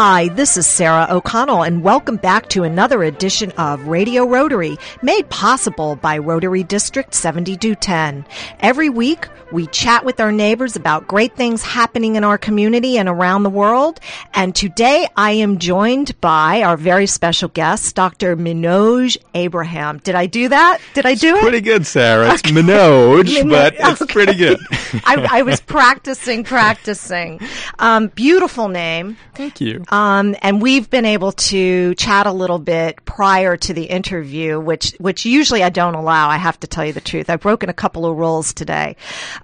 Hi, this is Sarah O'Connell, and welcome back to another edition of Radio Rotary, made possible by Rotary District 7210. Every week, we chat with our neighbors about great things happening in our community and around the world. And today, I am joined by our very special guest, Dr. Minoj Abraham. Did I do that? Did I do it? Pretty good, Sarah. It's Minoj, but it's okay. pretty good. I, I was practicing, practicing. Um, beautiful name. Thank you. Um, and we've been able to chat a little bit prior to the interview, which which usually I don't allow. I have to tell you the truth. I've broken a couple of rules today.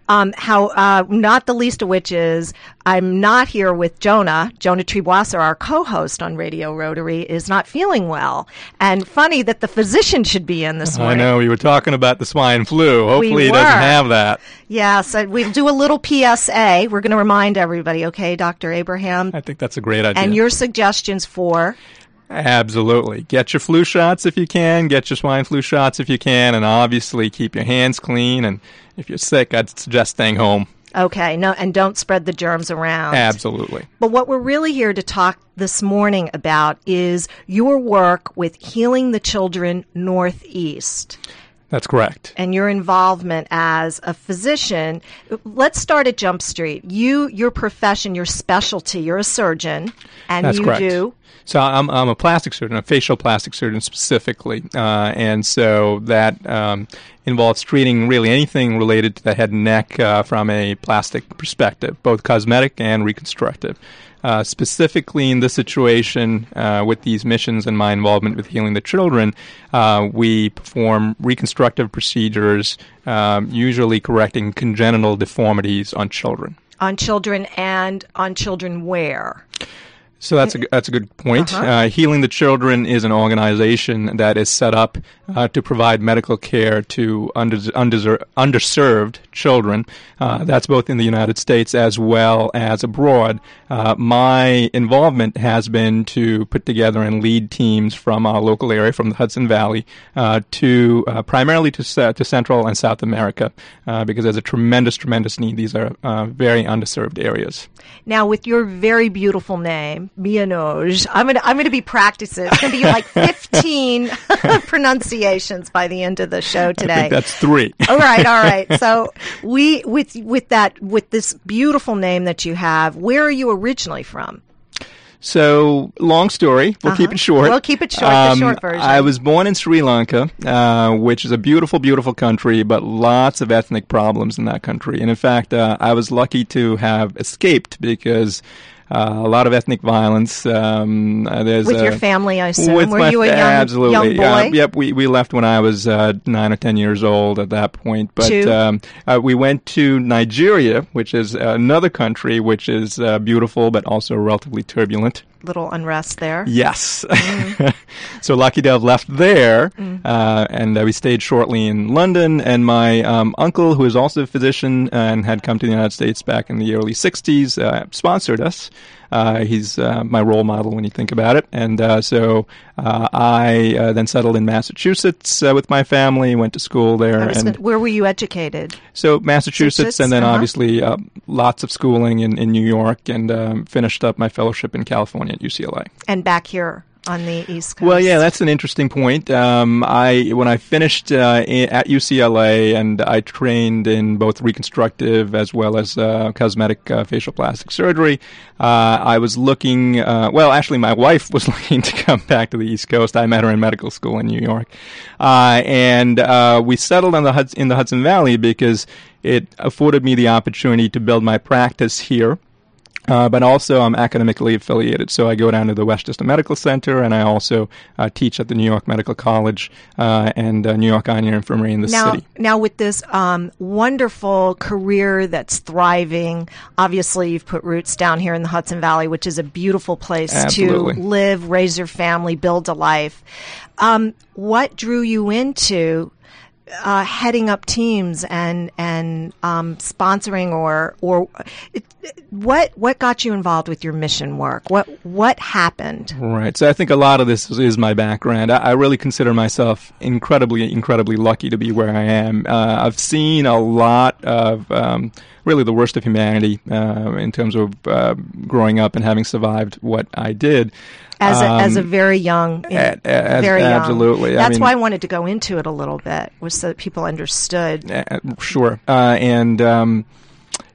Um, how uh, not the least of which is I'm not here with Jonah. Jonah Triboisser, our co-host on Radio Rotary, is not feeling well. And funny that the physician should be in this morning. I know we were talking about the swine flu. Hopefully, he doesn't have that. Yes, uh, we'll do a little PSA. We're going to remind everybody, okay, Dr. Abraham, I think that's a great idea. and your suggestions for Absolutely. Get your flu shots if you can. Get your swine flu shots if you can, and obviously keep your hands clean. And if you're sick, I'd suggest staying home. Okay, no, and don't spread the germs around. Absolutely. But what we're really here to talk this morning about is your work with Healing the Children Northeast That's correct. and your involvement as a physician. Let's start at Jump Street. You, your profession, your specialty, you're a surgeon, and That's you correct. do. So I'm, I'm a plastic surgeon, a facial plastic surgeon specifically, uh, and so that um, involves treating really anything related to the head and neck uh, from a plastic perspective, both cosmetic and reconstructive. Uh, specifically in this situation uh, with these missions and my involvement with healing the children, uh, we perform reconstructive procedures, um, usually correcting congenital deformities on children. On children and on children where? So that's a that's a good point. Uh-huh. Uh, Healing the Children is an organization that is set up uh, to provide medical care to under, underser- underserved children. Uh, that's both in the United States as well as abroad. Uh, my involvement has been to put together and lead teams from our local area, from the Hudson Valley, uh, to uh, primarily to to Central and South America, uh, because there's a tremendous, tremendous need. These are uh, very underserved areas. Now, with your very beautiful name, Mianoj, I'm gonna I'm gonna be practicing. It's gonna be like 15 pronunciations by the end of the show I today. think that's three. all right, all right. So we with with that with this beautiful name that you have, where are you originally from? So, long story. We'll keep Uh-huh. it short. Um, We'll keep it short, the short version. I was born in Sri Lanka, uh, which is a beautiful, beautiful country, but lots of ethnic problems in that country. And in fact, uh, I was lucky to have escaped because uh, a lot of ethnic violence. Um, uh, there's With a- your family, I assume. With Were my you a young- absolutely. young boy? Yep, we, we left when I was uh, nine or ten years old at that point. But um, uh, we went to Nigeria, which is another country which is uh, beautiful but also relatively turbulent. Little unrest there. Yes. Mm-hmm. so lucky to have left there, Mm. uh, and uh, we stayed shortly in London. And my um, uncle, who is also a physician and had come to the United States back in the early '60s, uh, sponsored us. Uh, he's uh, my role model when you think about it. And uh, so uh, I uh, then settled in Massachusetts uh, with my family, went to school there, and gonna- where were you educated? so Massachusetts, and then uh-huh. obviously uh, lots of schooling in, in New York, and um, finished up my fellowship in California at UCLA. And back here on the East Coast. Well, yeah, that's an interesting point. Um, I when I finished uh, i- at UCLA and I trained in both reconstructive as well as uh, cosmetic uh, facial plastic surgery. Uh, I was looking. Uh, well, actually, my wife was looking to come back to the East Coast. I met her in medical school in New York, uh, and uh, we settled on the Huds- in the Hudson Valley because it afforded me the opportunity to build my practice here. Uh, but also, I'm academically affiliated, so I go down to the Westchester Medical Center, and I also uh, teach at the New York Medical College uh, and uh, New York Eye Infirmary in the now, city. now with this um, wonderful career that's thriving, obviously you've put roots down here in the Hudson Valley, which is a beautiful place Absolutely. to live, raise your family, build a life. Um, what drew you into uh, heading up teams and and um, sponsoring or or what what got you involved with your mission work? What what happened? Right. So I think a lot of this is, is my background. I, I, really consider myself incredibly incredibly lucky to be where I am. Uh, I've seen a lot of um, really the worst of humanity uh, in terms of uh, growing up and having survived what I did. As a, um, as a very young, as, very young. absolutely. That's I mean, why I wanted to go into it a little bit, was so that people understood. sure, uh, and. Um,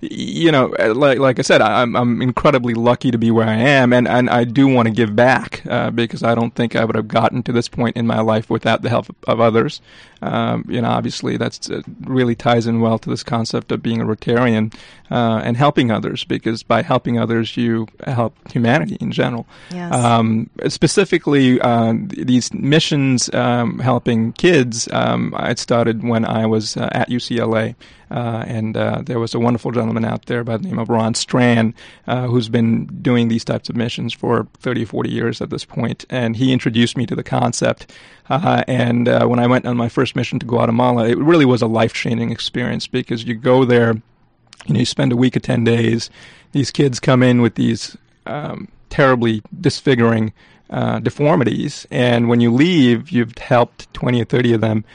you know, uh, like like I said, I'm I'm incredibly lucky to be where I am, and, and I do want to give back uh, because I don't think I would have gotten to this point in my life without the help of others. Um, you know, obviously that's uh, really ties in well to this concept of being a Rotarian uh, and helping others because by helping others you help humanity in general. Yes. Um, specifically, uh, these missions um, helping kids. Um, I started when I was uh, at UCLA. Uh, and uh, there was a wonderful gentleman out there by the name of Ron Strand, uh, who's been doing these types of missions for 30 or 40 years at this point. And he introduced me to the concept. Uh, and uh, when I went on my first mission to Guatemala, it really was a life changing experience because you go there, you you spend a week or 10 days. These kids come in with these um, terribly disfiguring uh, deformities. And when you leave, you've helped 20 or 30 of them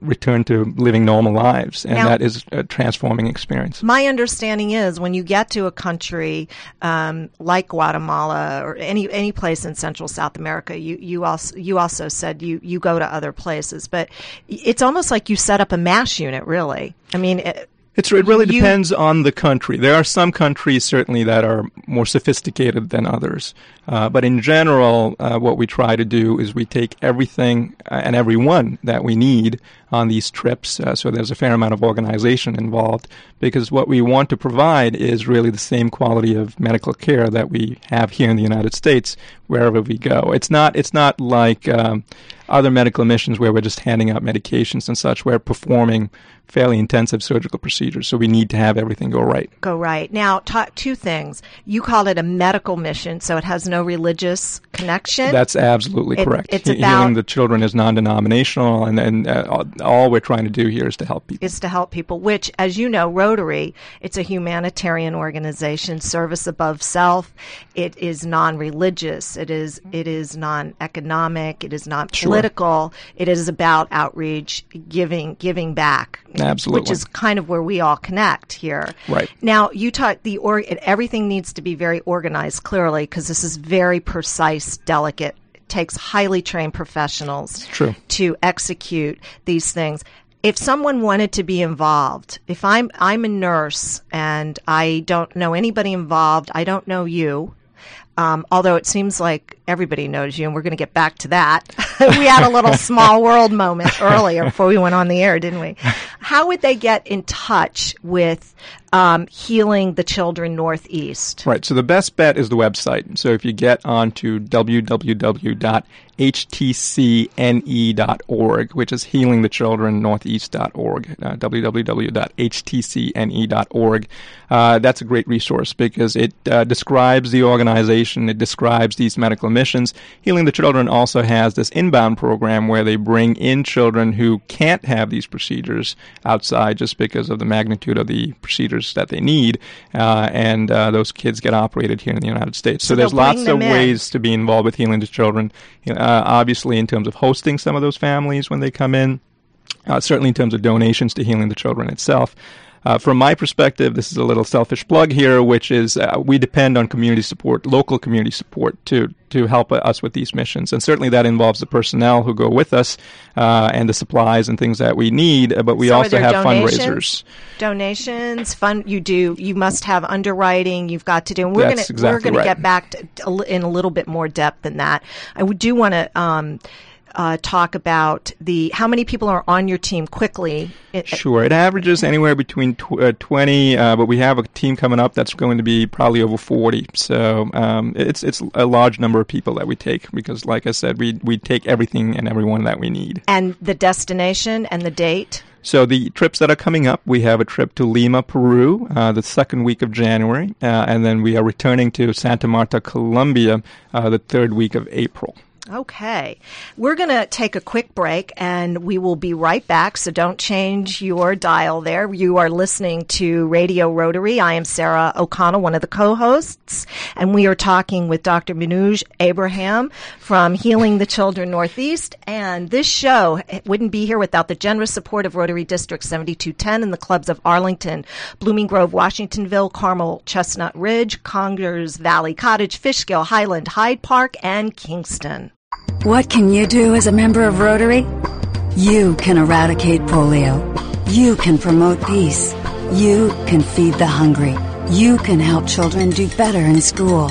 return to living normal lives, and now, that is a transforming experience. My understanding is when you get to a country um, like Guatemala or any any place in Central South America, you you also you also said you you go to other places, but it's almost like you set up a mass unit, really. I mean. It, it's, it really you, depends on the country. There are some countries certainly that are more sophisticated than others. Uh, but in general, uh, what we try to do is we take everything uh, and everyone that we need on these trips. Uh, so there's a fair amount of organization involved because what we want to provide is really the same quality of medical care that we have here in the United States wherever we go. It's not it's not like um, other medical missions where we're just handing out medications and such. We're performing fairly intensive surgical procedures, so we need to have everything go right. Go right. Now, two things. You call it a medical mission, so it has no religious connection. That's absolutely it, correct. It's he- about healing the children is non-denominational, and, and uh, all we're trying to do here is to help people. Is to help people, which, as you know, Rotary, it's a humanitarian organization, service above self. It is non-religious. It is it is non-economic. It is not political. Sure. It is about outreach, giving giving back. Absolutely, which is kind of where we all connect here. Right now, you talk the or everything needs to be very organized, clearly, because this is very precise, delicate takes highly trained professionals to execute these things. If someone wanted to be involved, if I'm I'm a nurse and I don't know anybody involved, I don't know you, um, although it seems like everybody knows you, and we're going to get back to that. we had a little small world moment earlier before we went on the air, didn't we? How would they get in touch with um, Healing the Children Northeast? Right. So the best bet is the website. So if you get onto www.htcne.org, which is Healing the Children Northeast.org, uh, www.htcne.org, uh, that's a great resource because it uh, describes the organization, it describes these medical missions. Healing the Children also has this inbound program where they bring in children who can't have these procedures outside just because of the magnitude of the procedures that they need, uh, and uh, those kids get operated here in the United States. So, so there's lots of in. ways to be involved with healing the children. Uh, obviously, in terms of hosting some of those families when they come in. Uh, certainly in terms of donations to healing the children itself. Uh, from my perspective, this is a little selfish plug here, which is uh, we depend on community support, local community support, to to help us with these missions, and certainly that involves the personnel who go with us uh, and the supplies and things that we need. Uh, but we so also have donations? fundraisers, donations, fund. You do. You must have underwriting. You've got to do. And we're going exactly we're going right. to get back to, in a little bit more depth than that. I do want to. Um, uh, talk about the how many people are on your team quickly. sure, it averages anywhere between tw- uh, 20, uh, but we have a team coming up that's going to be probably over 40. So um, it's it's a large number of people that we take because, like I said, we we take everything and everyone that we need. And the destination and the date. So the trips that are coming up, we have a trip to Lima, Peru, uh, the second week of January, uh, and then we are returning to Santa Marta, Colombia, uh, the third week of April. Okay. We're going to take a quick break and we will be right back. So don't change your dial there. You are listening to Radio Rotary. I am Sarah O'Connell, one of the co-hosts, and we are talking with Dr. Manoj Abraham from Healing the Children Northeast. And this show wouldn't be here without the generous support of Rotary District 7210 and the clubs of Arlington, Blooming Grove, Washingtonville, Carmel, Chestnut Ridge, Congers Valley Cottage, Fishkill, Highland, Hyde Park, and Kingston. What can you do as a member of Rotary? You can eradicate polio. You can promote peace. You can feed the hungry. You can help children do better in school.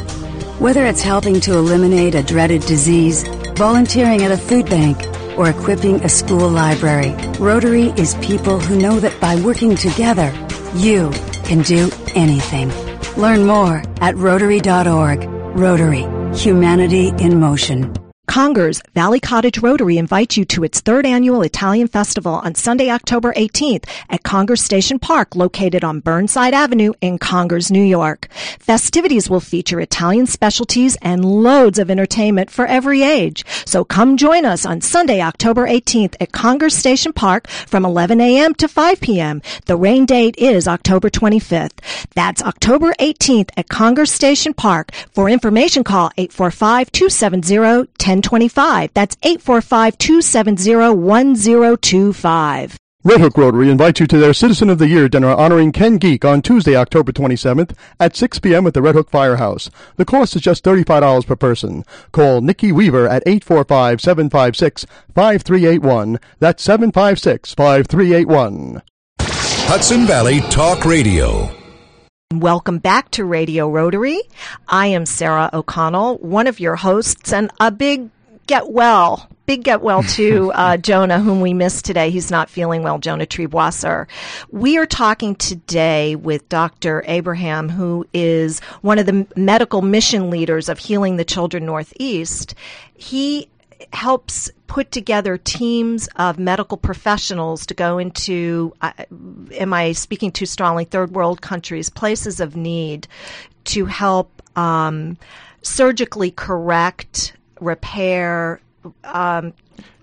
Whether it's helping to eliminate a dreaded disease, volunteering at a food bank, or equipping a school library, Rotary is people who know that by working together, you can do anything. Learn more at Rotary.org. Rotary. Humanity in motion. Congers Valley Cottage Rotary invites you to its third annual Italian Festival on Sunday, October 18th at Congers Station Park, located on Burnside Avenue in Congers, New York. Festivities will feature Italian specialties and loads of entertainment for every age. So come join us on Sunday, October 18th at Congers Station Park from 11 a.m. to 5 p.m. The rain date is October 25th. That's October 18th at Congers Station Park. For information, call 845 270 1025. That's 845-270-1025. Red Hook Rotary invites you to their Citizen of the Year dinner honoring Ken Geek on Tuesday, October 27th at 6 p.m. at the Red Hook Firehouse. The cost is just $35 per person. Call Nikki Weaver at 845-756-5381. That's 756-5381. Hudson Valley Talk Radio. Welcome back to Radio Rotary. I am Sarah O'Connell, one of your hosts, and a big get well, big get well to uh, Jonah, whom we missed today. He's not feeling well, Jonah Trieboisser. We are talking today with Dr. Abraham, who is one of the medical mission leaders of Healing the Children Northeast. He helps put together teams of medical professionals to go into, uh, am I speaking too strongly, third world countries, places of need to help um, surgically correct, repair, um,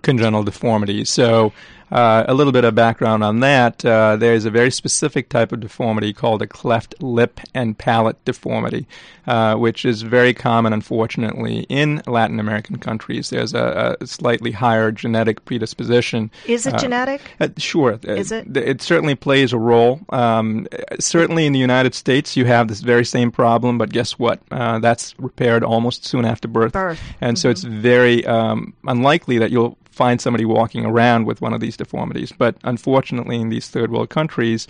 congenital deformities. So uh, a little bit of background on that. Uh, there's a very specific type of deformity called a cleft lip and palate deformity, uh, which is very common, unfortunately, in Latin American countries. There's a, a slightly higher genetic predisposition. Is it Uh, genetic? uh, sure. Is it? It certainly plays a role. Um, certainly in the United States, you have this very same problem, but guess what? Uh, that's repaired almost soon after birth. Birth. And so it's very um, unlikely that you'll find somebody walking around with one of these deformities. But unfortunately, in these third world countries,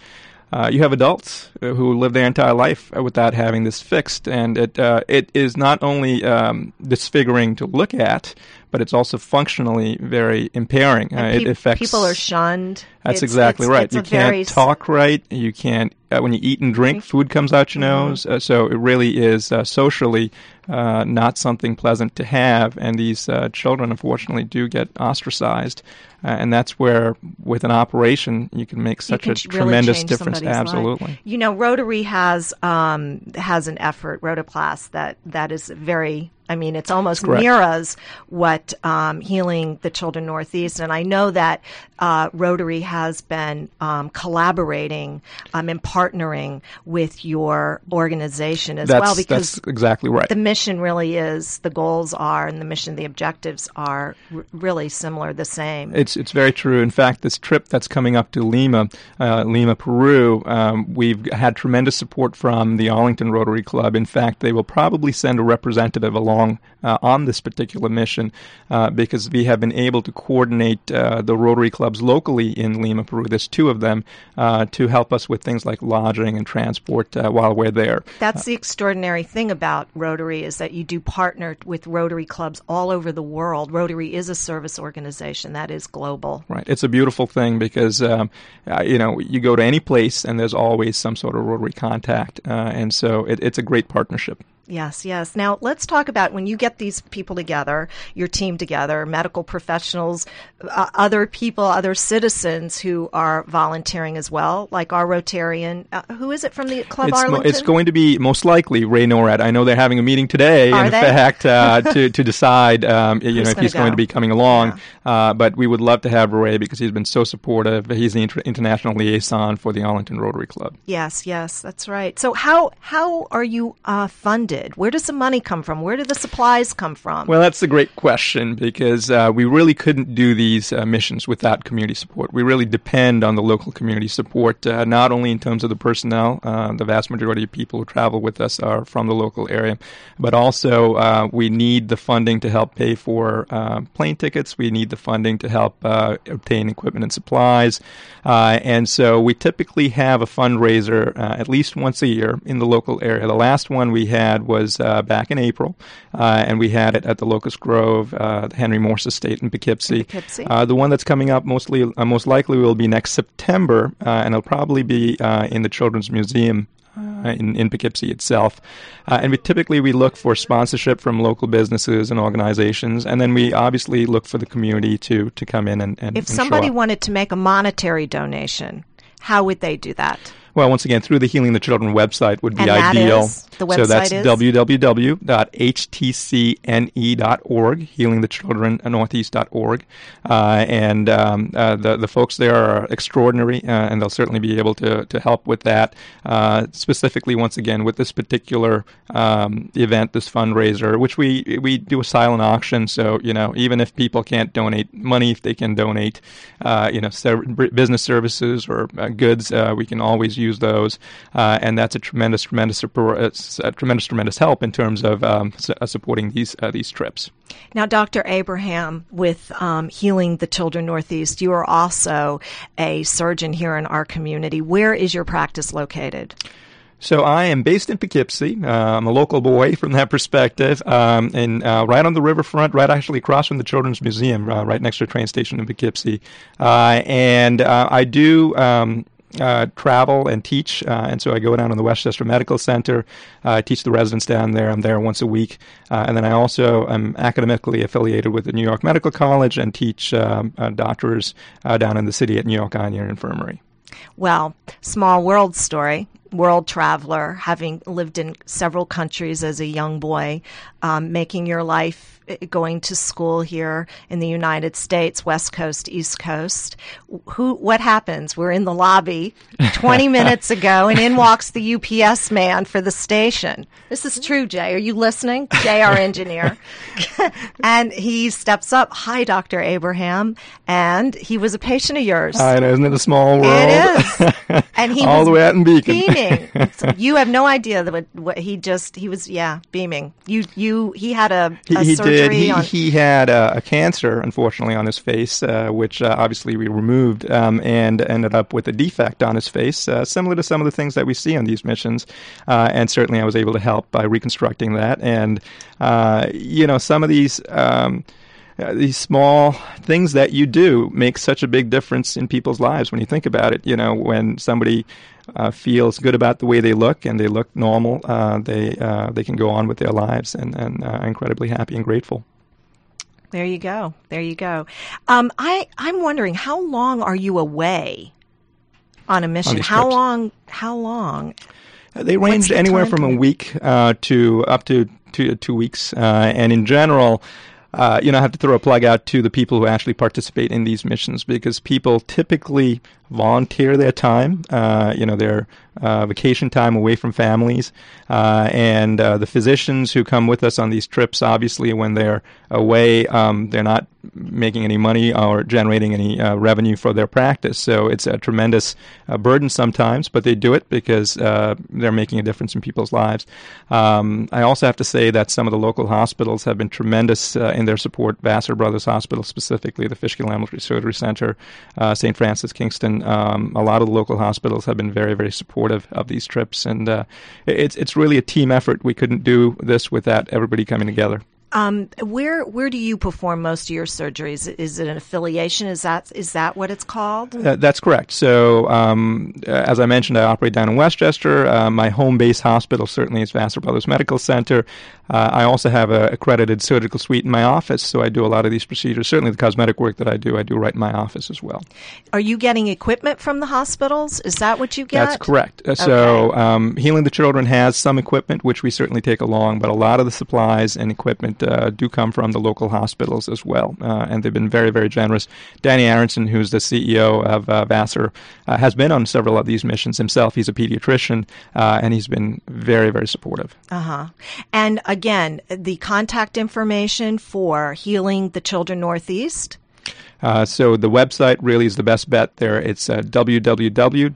uh, you have adults uh, who live their entire life without having this fixed, and it uh, it is not only um, disfiguring to look at, but it's also functionally very impairing. Uh, it affects people are shunned. that's It's- exactly it's- right. it's you can't very talk right. You can't uh, when you eat and drink, food comes out your Mm-hmm. nose. Uh, so it really is uh, socially uh, not something pleasant to have. And these uh, children, unfortunately, do get ostracized. Uh, and that's where, with an operation, you can make such can a really tremendous difference. somebody's life. Absolutely. You know, Rotary has um, has an effort, Rotaplast, that that is very. I mean, it's almost Correct. mirrors what um, healing the children northeast, and I know that uh, Rotary has been um, collaborating um, and partnering with your organization as That's, well because that's exactly right. the mission really is the goals are and the mission the objectives are r- really similar the same It's it's very true. In fact, this trip that's coming up to Lima, uh, Lima, Peru, um, we've had tremendous support from the Arlington Rotary Club. In fact, they will probably send a representative along uh, on this particular mission uh, because we have been able to coordinate uh, the Rotary clubs locally in Lima, Peru. There's two of them uh, to help us with things like lodging and transport uh, while we're there. That's the extraordinary thing about Rotary is that you do partner with Rotary clubs all over the world. Rotary is a service organization that is global. Right. It's a beautiful thing because, um, you know, you go to any place and there's always some sort of Rotary contact. Uh, and so it, it's a great partnership. Yes, yes. Now let's talk about when you get these people together, your team together, medical professionals, uh, other people, other citizens who are volunteering as well, like our Rotarian. Uh, who is it from the Club it's, Arlington? Mo- it's going to be most likely Ray Norad. I know they're having a meeting today, Are in they? fact, uh, to to decide, um, you know, if he's going to be coming along. Uh, but we would love to have Ray because he's been so supportive. He's the inter- international liaison for the Arlington Rotary Club. Yes, yes, that's right. So how how are you uh, funded? Where does the money come from? Where do the supplies come from? Well, that's a great question because uh, we really couldn't do these uh, missions without community support. We really depend on the local community support, uh, not only in terms of the personnel, uh, the vast majority of people who travel with us are from the local area, but also uh, we need the funding to help pay for uh, plane tickets. We need the funding to help obtain equipment and supplies. And so we typically have a fundraiser at least once a year in the local area. The last one we had was uh, back in April, uh, and we had it at the Locust Grove, uh, the Henry Morse Estate in Poughkeepsie. In Poughkeepsie. Uh, the one that's coming up mostly, uh, most likely will be next September, uh, and it'll probably be uh, in the Children's Museum uh, in, in Poughkeepsie itself. Uh, and we typically we look for sponsorship from local businesses and organizations, and then we obviously look for the community to to come in and, and if and somebody wanted to make a monetary donation, how would they do that? Well, once again, through the Healing the Children website would be And ideal. the so that's website is? www.htcne.org, healingthechildrennortheast.org. Uh, and um, uh, the, the folks there are extraordinary, uh, and they'll certainly be able to, to help with that. Uh, specifically, once again, with this particular um, event, this fundraiser, which we, we do a silent auction. So, you know, even if people can't donate money, if they can donate, uh, you know, ser- business services or uh, goods, uh, we can always use those. Uh, and that's a tremendous, tremendous, support- uh, tremendous, tremendous help in terms of um, s- uh, supporting these uh, these trips. Now, Dr. Abraham, with um, Healing the Children Northeast, you are also a surgeon here in our community. Where is your practice located? So I am based in Poughkeepsie. Uh, I'm a local boy from that perspective, um, and uh, right on the riverfront, right actually across from the Children's Museum, uh, right next to the train station in Poughkeepsie. Uh, and uh, I do. Um, uh, travel and teach, uh, and so I go down to the Westchester Medical Center. Uh, I teach the residents down there. I'm there once a week, uh, and then I also am academically affiliated with the New York Medical College and teach um, uh, doctors uh, down in the city at New York Eye Infirmary. Well, small world story. World traveler, having lived in several countries as a young boy, um, making your life going to school here in the United States, West Coast, East Coast. Who? What happens? We're in the lobby 20 minutes ago, and in walks the UPS man for the station. This is true, Jay. Are you listening? Jay, our engineer. and he steps up. Hi, Dr. Abraham. And he was a patient of yours. I know, isn't it a small world? It is. And he All was the way out in Beacon. beaming. So you have no idea that what, what he just he was yeah beaming. You you he had a, He, a he surgery did. He, on. he had uh, a cancer, unfortunately, on his face, uh, which uh, obviously we removed, um, and ended up with a defect on his face, uh, similar to some of the things that we see on these missions. Uh, and certainly, I was able to help by reconstructing that. And uh, you know, some of these. Um, uh, these small things that you do make such a big difference in people's lives when you think about it. You know, when somebody uh, feels good about the way they look and they look normal, uh, they uh, they can go on with their lives and and uh, incredibly happy and grateful. there you go. There you go. Um, I I'm wondering how long are you away on a mission? these how trips? long? How long? They ranged the anywhere from a week uh, to up to two, two weeks, uh, and in general. Uh, you know, I have to throw a plug out to the people who actually participate in these missions because people typically volunteer their time, uh, you know, their uh, vacation time away from families. Uh, and uh, the physicians who come with us on these trips, obviously, when they're away, um, they're not making any money or generating any uh, revenue for their practice. So it's a tremendous uh, burden sometimes, but they do it because they're making a difference in people's lives. Um, I also have to say that some of the local hospitals have been tremendous in their support. Vassar Brothers Hospital, specifically the Fishkill Ambulatory Surgery Center, St. Francis Kingston. Um, a lot of the local hospitals have been very, very supportive of these trips, and uh, it's it's really a team effort. We couldn't do this without everybody coming together. Um, where where do you perform most of your surgeries? Is it an affiliation? Is that is that what it's called? Uh, that's correct. So, um, as I mentioned, I operate down in Westchester. Uh, my home base hospital certainly is Vassar Brothers Medical Center. Uh, I also have a accredited surgical suite in my office, so I do a lot of these procedures. Certainly, the cosmetic work that I do, I do right in my office as well. Are you getting equipment from the hospitals? Is that what you get? That's correct. Uh, So, um, Healing the Children has some equipment, which we certainly take along, but a lot of the supplies and equipment uh, do come from the local hospitals as well, uh, and they've been very, very generous. Danny Aronzon, who's the CEO of uh, Vassar, uh, has been on several of these missions himself. He's a pediatrician, uh, and he's been very, very supportive. Uh huh. And again, the contact information for Healing the Children Northeast. Uh, so the website really is the best bet there. It's uh, www.htcne.org.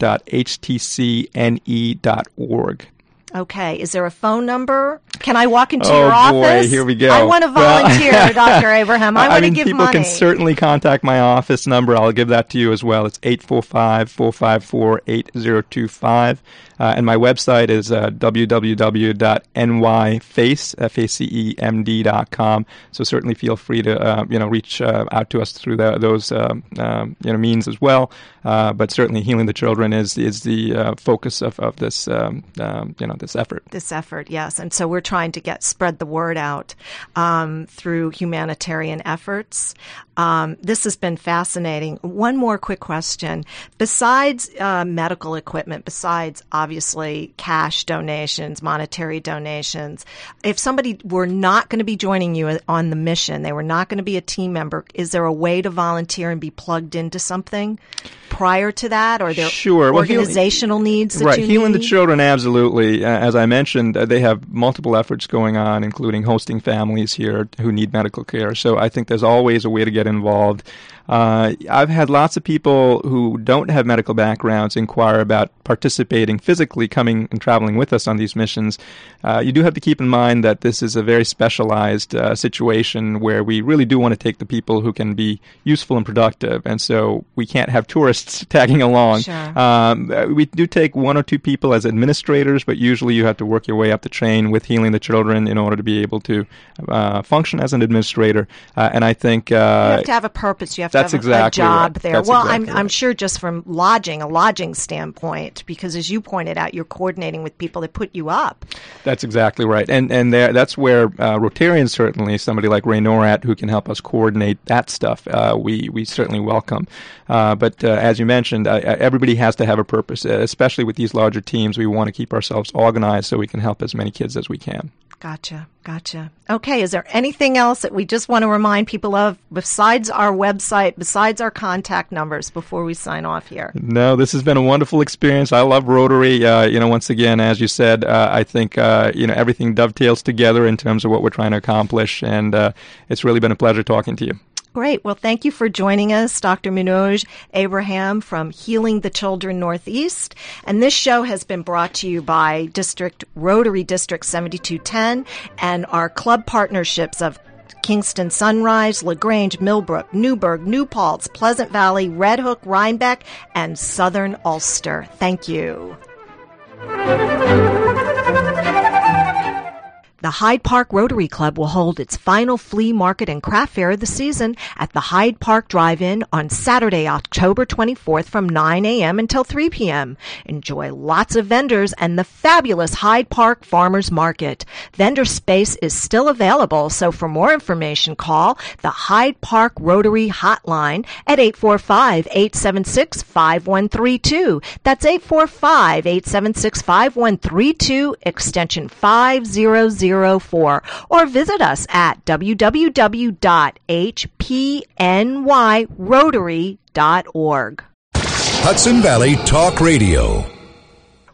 Okay. Is there a phone number? Can I walk into Oh, your boy, office? here we go. I want to Well- volunteer, Dr. Abraham. I, want to mean, give people money. People can certainly contact my office number. I'll give that to you as well. It's 845-454-8025. Uh, and my website is uh, www.nyface.com. So certainly feel free to uh, you know reach uh, out to us through the, those uh, um, you know means as well. Uh, but certainly healing the children is is the uh, focus of, of this um, um, you know this effort. this effort, yes. And so we're trying to get spread the word out um, through humanitarian efforts. This has been fascinating. One more quick question: besides uh, medical equipment, besides obviously cash donations, monetary donations, if somebody were not going to be joining you on the mission, they were not going to be a team member, is there a way to volunteer and be plugged into something prior to that, or there Sure. Well, healing- organizational needs right, healing the children, absolutely. Uh, as I mentioned, uh, they have multiple efforts going on, including hosting families here who need medical care. So I think there's always a way to get involved. Uh, I've had lots of people who don't have medical backgrounds inquire about participating physically, coming and traveling with us on these missions. Uh, you do have to keep in mind that this is a very specialized uh, situation where we really do want to take the people who can be useful and productive, and so we can't have tourists tagging along. Sure. Um, uh, we do take one or two people as administrators, but usually you have to work your way up the chain with healing the children in order to be able to uh, function as an administrator. Uh, and I think You have to have a purpose. You have that's a- exactly a job right. there. That's well, exactly I'm I'm sure just from lodging, a lodging standpoint, because as you pointed out, you're coordinating with people that put you up. That's exactly right, and and there, that's where uh, Rotarians certainly somebody like Ray Norat who can help us coordinate that stuff. Uh, we we certainly welcome. Uh, but uh, as you mentioned, uh, everybody has to have a purpose, uh, especially with these larger teams. We want to keep ourselves organized so we can help as many kids as we can. Gotcha, gotcha. Okay, is there anything else that we just want to remind people of besides our website, besides our contact numbers, before we sign off here? No, this has been a wonderful experience. I love Rotary. Uh, you know, once again, as you said, uh, I think uh, you know everything dovetails together in terms of what we're trying to accomplish, and uh, it's really been a pleasure talking to you. Great. Well, thank you for joining us, Dr. Minoj Abraham from Healing the Children Northeast. And this show has been brought to you by District Rotary District 7210 and our club partnerships of Kingston Sunrise, LaGrange, Millbrook, Newburgh, New Paltz, Pleasant Valley, Red Hook, Rhinebeck, and Southern Ulster. Thank you. The Hyde Park Rotary Club will hold its final flea market and craft fair of the season at the Hyde Park Drive-In on Saturday, October 24th from 9 a.m. until 3 p.m. Enjoy lots of vendors and the fabulous Hyde Park Farmers Market. Vendor space is still available, so for more information, call the Hyde Park Rotary Hotline at 845-876-5132. That's 845-876-5132, extension 5004, or visit us at www.hpnyrotary.org. Hudson Valley Talk Radio.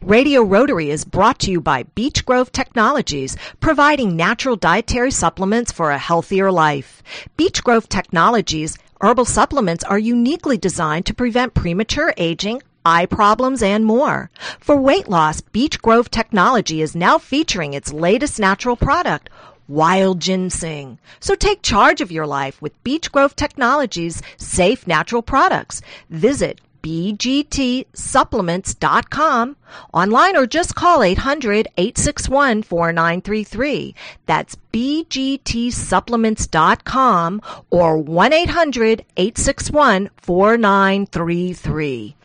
Radio Rotary is brought to you by Beech Grove Technologies, providing natural dietary supplements for a healthier life. Beech Grove Technologies herbal supplements are uniquely designed to prevent premature aging, eye problems, and more. For weight loss, Beech Grove Technology is now featuring its latest natural product, wild ginseng. So take charge of your life with Beech Grove Technology's safe natural products. Visit bgtsupplements.com online or just call 800-861-4933. That's bgtsupplements.com or 1-800-861-4933.